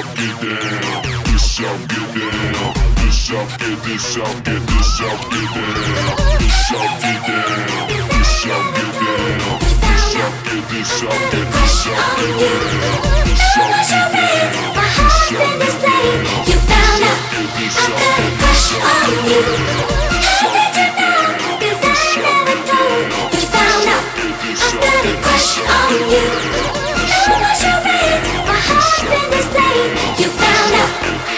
up, get down. This up, get down. This up, get this up, get this up, get down. This up, get down. This up, get down. This up, get this up, get this up, get down. This up, get down. This up, get down. You found out. This out, get this out, get down. This out, get down. This out, get down. You found out. I'm gonna crush on you. My heart's been displayed. You found out.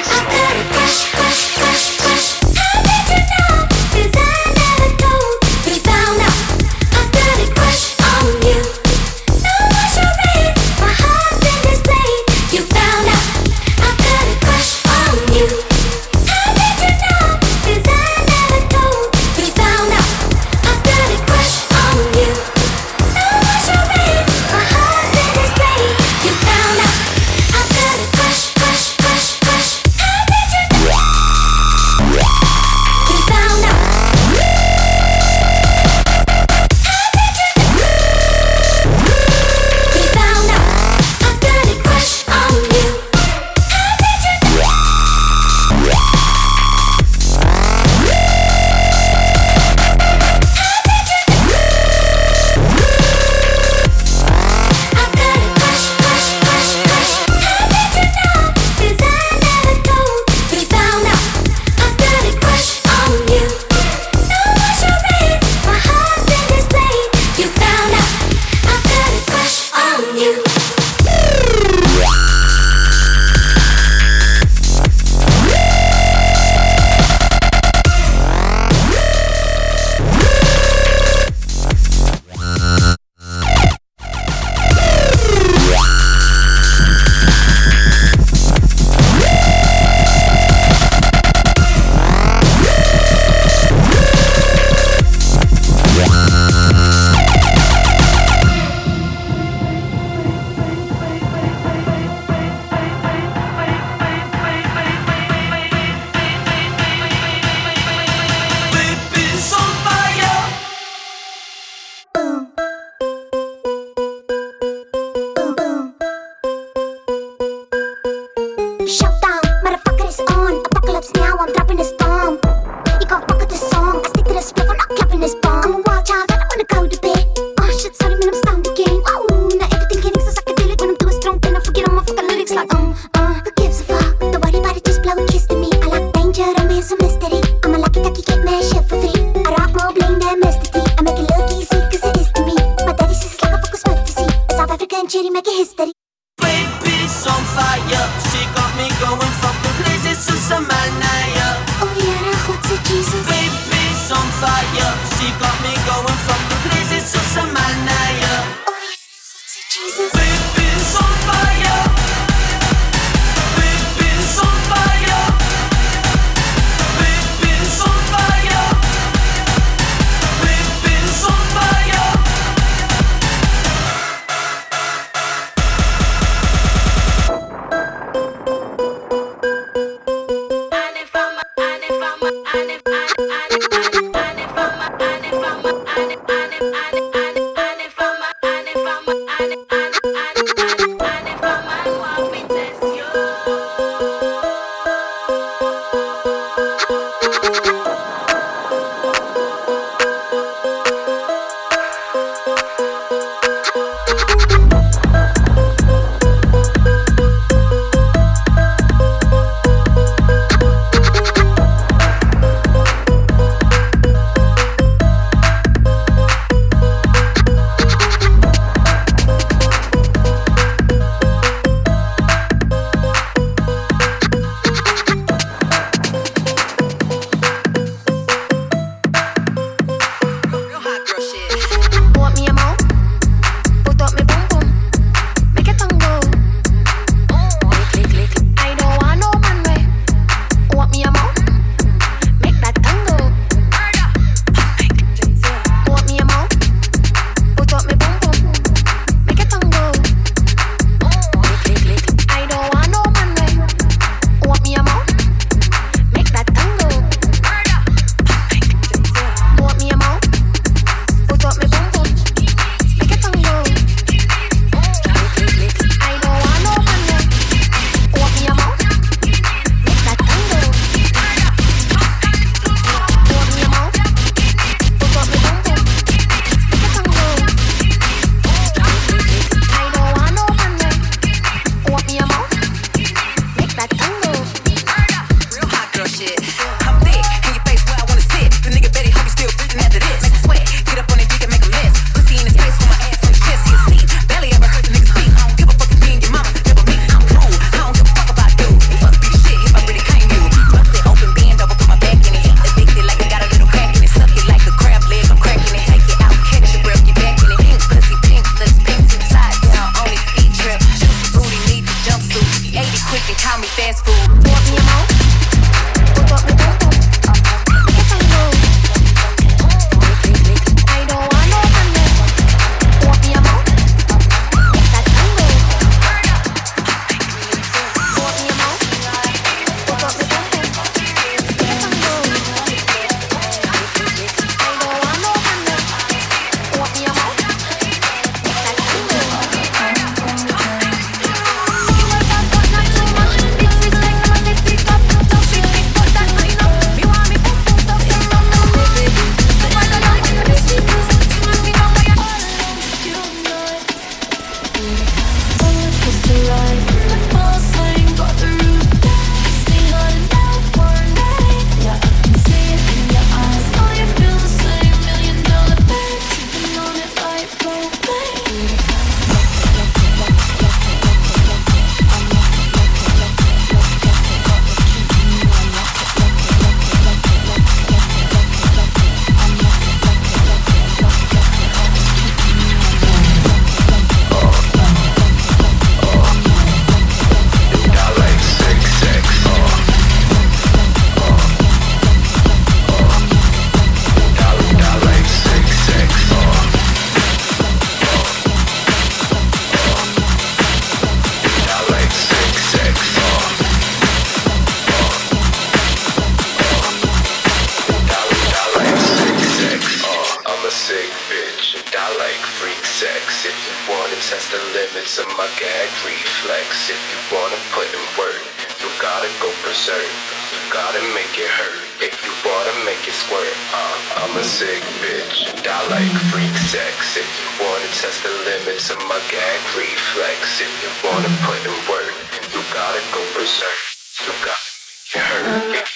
wanna put in work, you gotta go berserk. You gotta make it hurt if you wanna make it squirt. Uh, I'm a sick bitch, I like freak sex. If you wanna test the limits of my gag reflex, if you wanna put in work, you gotta go berserk. You gotta make it hurt.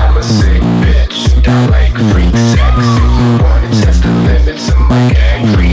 I'm a sick bitch, I like freak sex. If you wanna test the limits of my gag reflex.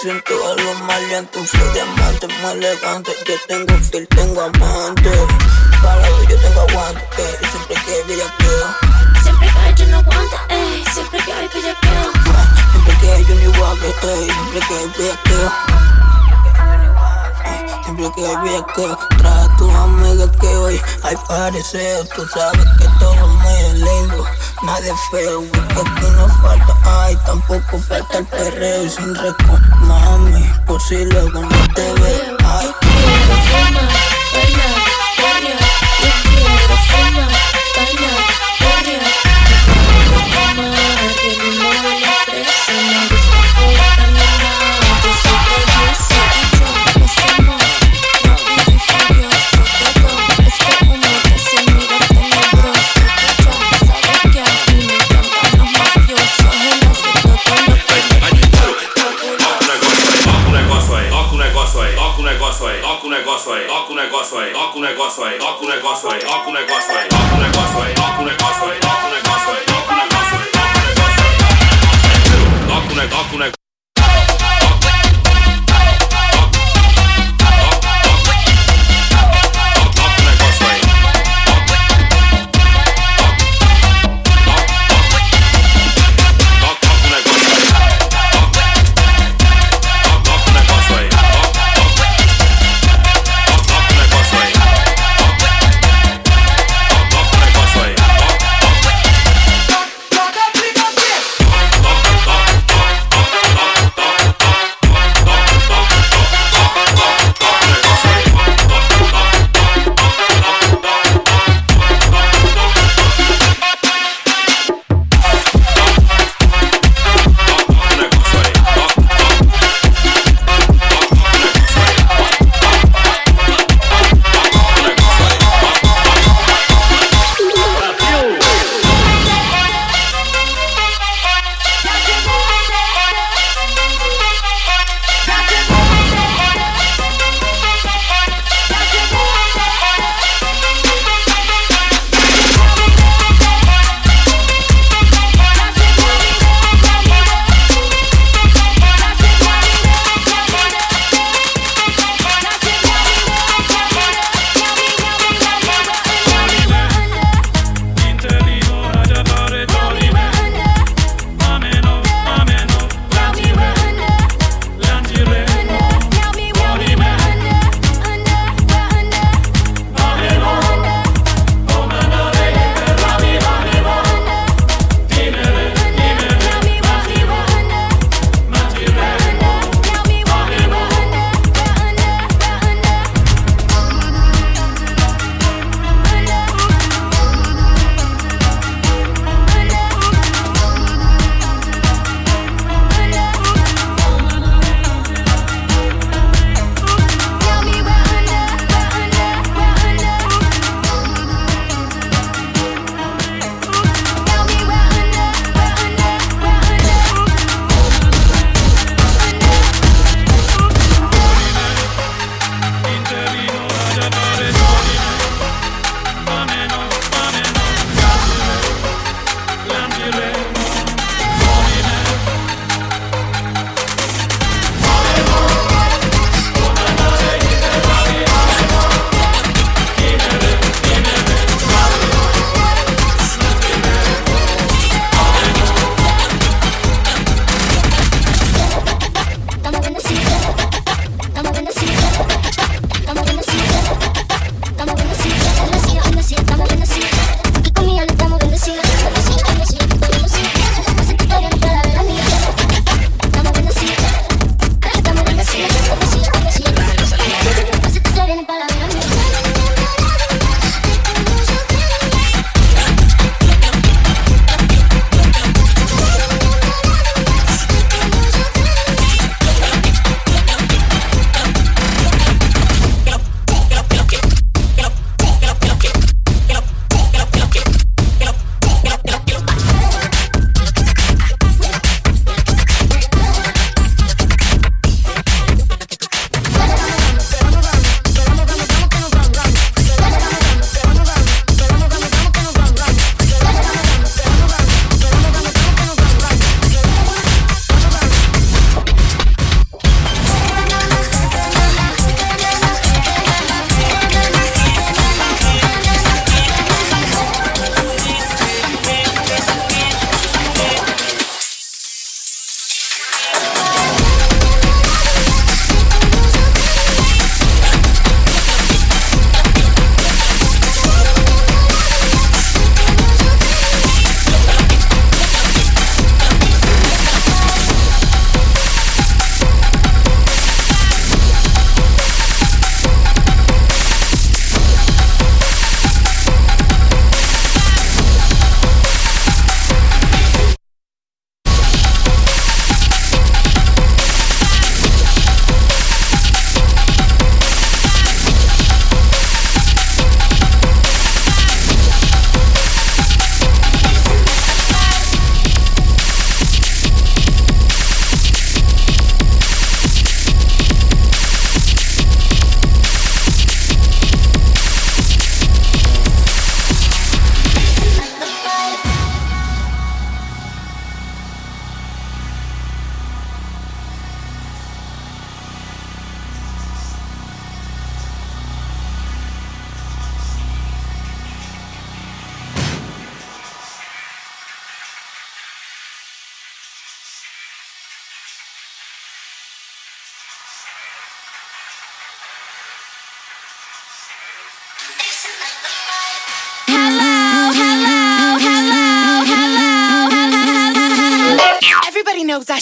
siento algo mal lento, un flow diamante, más elegante. Yo tengo un feel, tengo amante. Para yo tengo aguante, eh, y siempre que hay bellaqueo. Siempre que hay yo no aguanta, eh, siempre que hay bellaqueo. Siempre que hay yo ni aguante, eh, siempre que hay bellaqueo. Siempre que viajo, trae a tus amigas que hoy hay parecido. Tú sabes que todo es muy lindo, nadie feo. Porque aquí no falta, ay, tampoco falta el perreo. Y sin reco, mami, por si luego no te veo. Ay, quiero negócio aí, toca o negócio aí, toca o negócio aí, toca o negócio aí, toca o negócio aí, toca o negócio aí, toca o negócio aí, toca o negócio aí, toca o negócio aí, toca o negócio aí.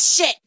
shit.